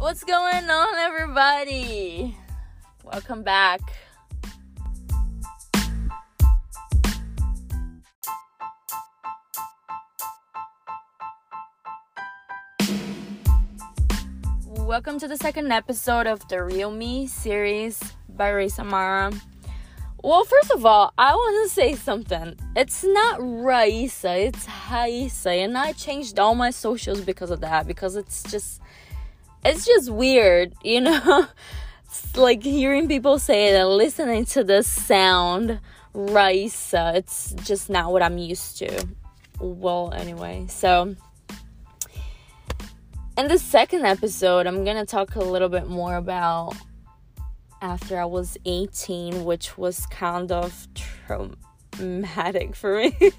What's going on, everybody? Welcome back. Welcome to the second episode of the Real Me series by Ray Samara. Well, first of all, I want to say something. It's not Raissa, it's Haisa, and I changed all my socials because of that because it's just it's just weird, you know? like hearing people say it and listening to the sound Raissa, it's just not what I'm used to. Well, anyway, so in the second episode, I'm gonna talk a little bit more about after I was 18, which was kind of traumatic for me.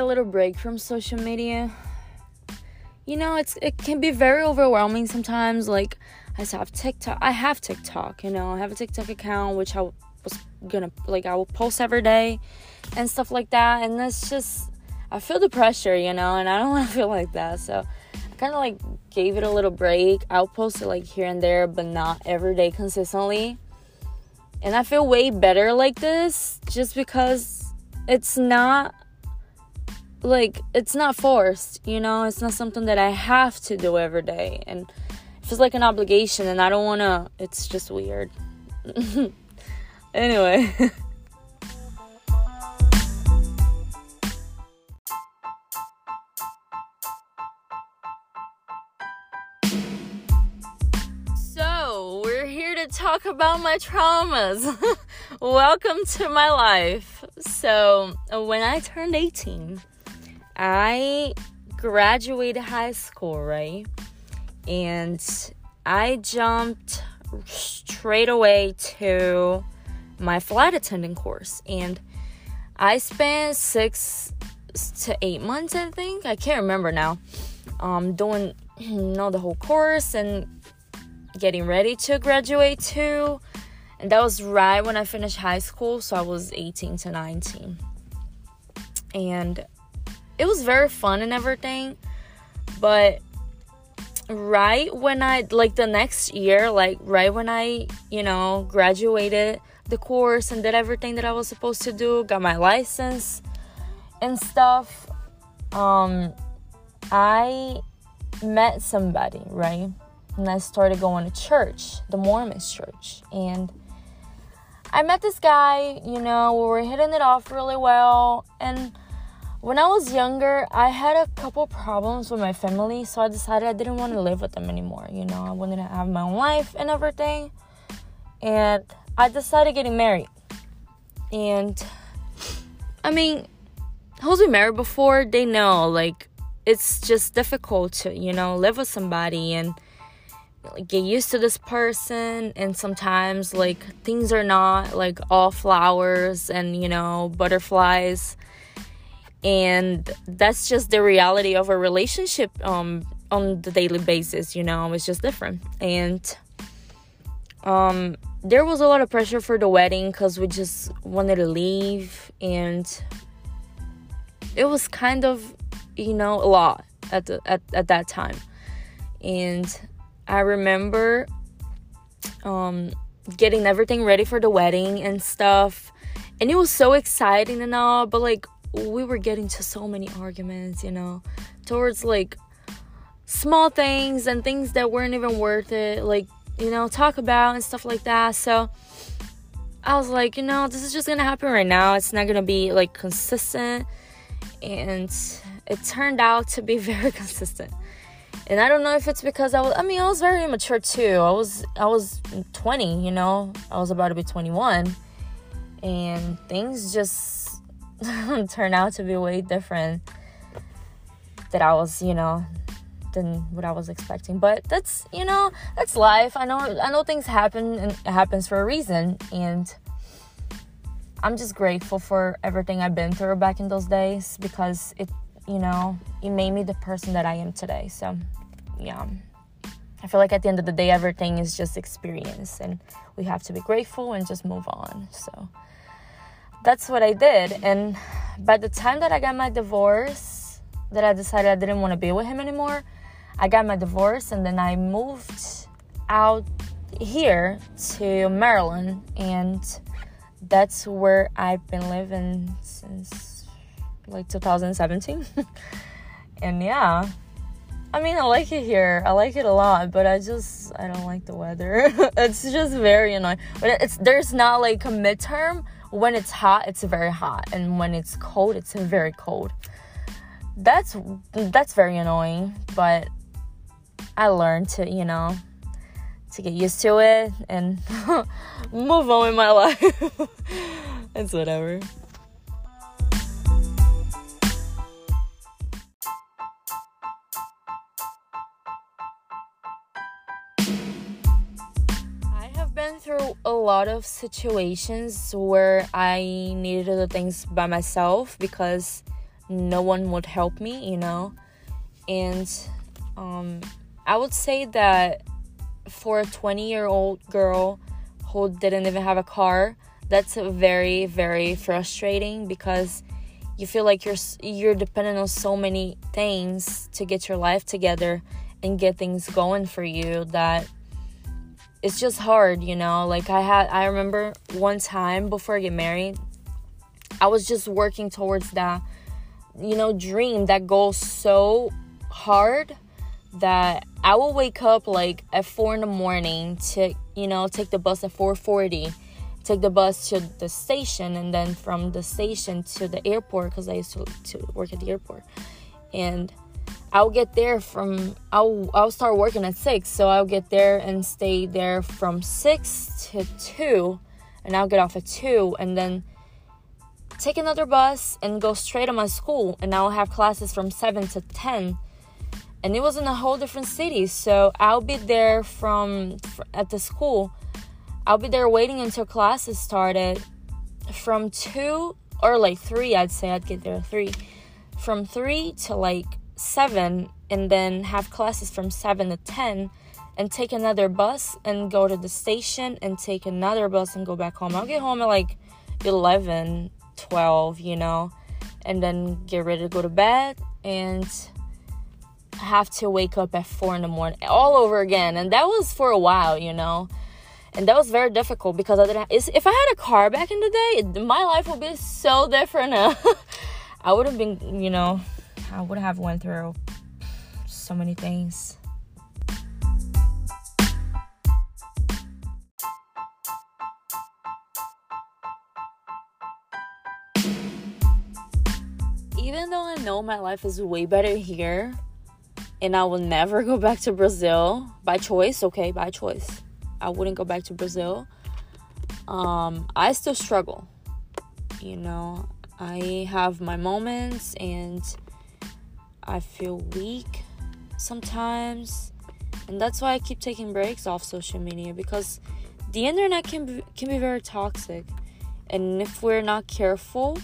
A little break from social media. You know, it's it can be very overwhelming sometimes. Like I have TikTok. I have TikTok. You know, I have a TikTok account which I was gonna like I will post every day and stuff like that. And that's just, I feel the pressure, you know, and I don't want to feel like that. So I kind of like gave it a little break. I'll post it like here and there, but not every day consistently. And I feel way better like this just because it's not like it's not forced, you know, it's not something that I have to do every day. And it feels like an obligation and I don't want to, it's just weird. anyway. So, we're here to talk about my traumas. Welcome to my life. So, when I turned 18, I graduated high school, right? And I jumped straight away to my flight attendant course. And I spent six to eight months, I think. I can't remember now. Um, doing you know the whole course and getting ready to graduate too. And that was right when I finished high school, so I was 18 to 19. And it was very fun and everything, but right when I like the next year, like right when I, you know, graduated the course and did everything that I was supposed to do, got my license and stuff, um I met somebody, right? and I started going to church, the Mormons church. And I met this guy, you know, we were hitting it off really well. And when I was younger, I had a couple problems with my family, so I decided I didn't want to live with them anymore. You know, I wanted to have my own life and everything. And I decided getting married. And I mean, who's been married before, they know like it's just difficult to, you know, live with somebody and get used to this person and sometimes like things are not like all flowers and you know butterflies and that's just the reality of a relationship um on the daily basis you know it's just different and um there was a lot of pressure for the wedding because we just wanted to leave and it was kind of you know a lot at the, at, at that time and I remember um, getting everything ready for the wedding and stuff. And it was so exciting and all, but like we were getting to so many arguments, you know, towards like small things and things that weren't even worth it, like, you know, talk about and stuff like that. So I was like, you know, this is just gonna happen right now. It's not gonna be like consistent. And it turned out to be very consistent and I don't know if it's because I was I mean I was very immature too. I was I was 20, you know. I was about to be 21 and things just turned out to be way different that I was, you know, than what I was expecting. But that's, you know, that's life. I know I know things happen and it happens for a reason and I'm just grateful for everything I've been through back in those days because it, you know, it made me the person that I am today. So, yeah. I feel like at the end of the day, everything is just experience, and we have to be grateful and just move on. So that's what I did. And by the time that I got my divorce, that I decided I didn't want to be with him anymore, I got my divorce, and then I moved out here to Maryland, and that's where I've been living since like 2017. and yeah, I mean, I like it here. I like it a lot, but I just I don't like the weather. it's just very annoying. But it's there's not like a midterm. When it's hot, it's very hot, and when it's cold, it's very cold. That's that's very annoying, but I learned to, you know, to get used to it and move on with my life. it's whatever. Through a lot of situations where I needed to do things by myself because no one would help me, you know. And um, I would say that for a 20 year old girl who didn't even have a car, that's very, very frustrating because you feel like you're you're dependent on so many things to get your life together and get things going for you that it's just hard, you know. Like I had I remember one time before I get married, I was just working towards that you know dream, that goal so hard that I will wake up like at four in the morning to you know take the bus at 4:40, take the bus to the station, and then from the station to the airport because I used to, to work at the airport, and I'll get there from I'll I'll start working at six, so I'll get there and stay there from six to two, and I'll get off at two, and then take another bus and go straight to my school, and I'll have classes from seven to ten and it was in a whole different city. So I'll be there from at the school. I'll be there waiting until classes started from 2 or like 3, I'd say I'd get there 3. From 3 to like 7 and then have classes from 7 to 10 and take another bus and go to the station and take another bus and go back home. I'll get home at like 11, 12, you know, and then get ready to go to bed and have to wake up at four in the morning all over again. And that was for a while, you know. And that was very difficult because I didn't. If I had a car back in the day, my life would be so different. I would have been, you know, I would have went through so many things. Even though I know my life is way better here, and I will never go back to Brazil by choice. Okay, by choice. I wouldn't go back to Brazil. Um, I still struggle. You know, I have my moments and I feel weak sometimes. And that's why I keep taking breaks off social media because the internet can be, can be very toxic. And if we're not careful,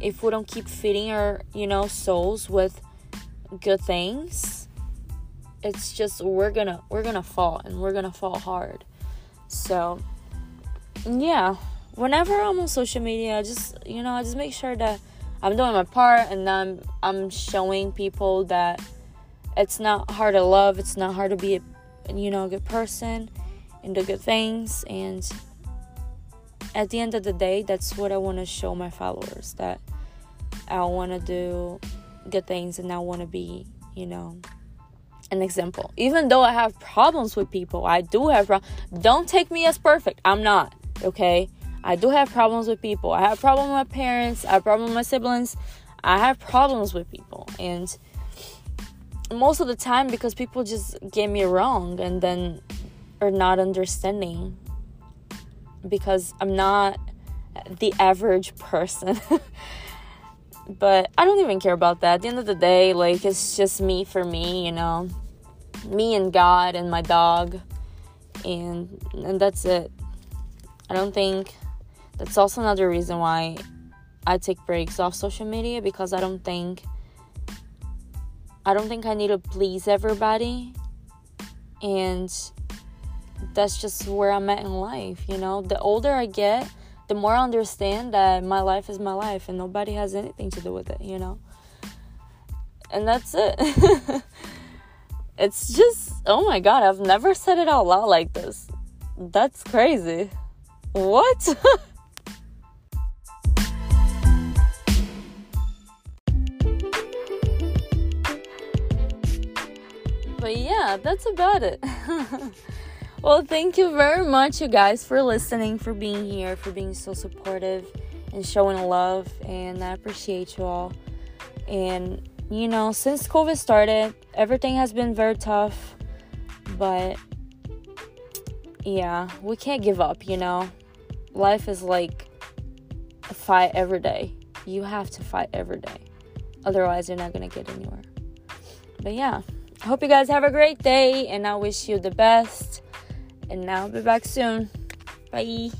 if we don't keep feeding our, you know, souls with good things it's just we're gonna we're gonna fall and we're gonna fall hard so yeah whenever i'm on social media I just you know i just make sure that i'm doing my part and i'm i'm showing people that it's not hard to love it's not hard to be a, you know a good person and do good things and at the end of the day that's what i want to show my followers that i want to do good things and I want to be, you know, an example. Even though I have problems with people, I do have problems. Don't take me as perfect. I'm not, okay? I do have problems with people. I have problems with parents. I have problems with my siblings. I have problems with people. And most of the time because people just get me wrong and then are not understanding because I'm not the average person. But I don't even care about that. At the end of the day, like it's just me for me, you know. Me and God and my dog. And and that's it. I don't think that's also another reason why I take breaks off social media because I don't think I don't think I need to please everybody. And that's just where I'm at in life, you know. The older I get, the more I understand that my life is my life and nobody has anything to do with it, you know. And that's it. it's just, oh my god, I've never said it out loud like this. That's crazy. What? but yeah, that's about it. well, thank you very much, you guys, for listening, for being here, for being so supportive and showing love. And I appreciate you all. And, you know, since COVID started, everything has been very tough. But yeah, we can't give up, you know? Life is like a fight every day. You have to fight every day. Otherwise, you're not going to get anywhere. But yeah. I hope you guys have a great day and I wish you the best. And I'll be back soon. Bye.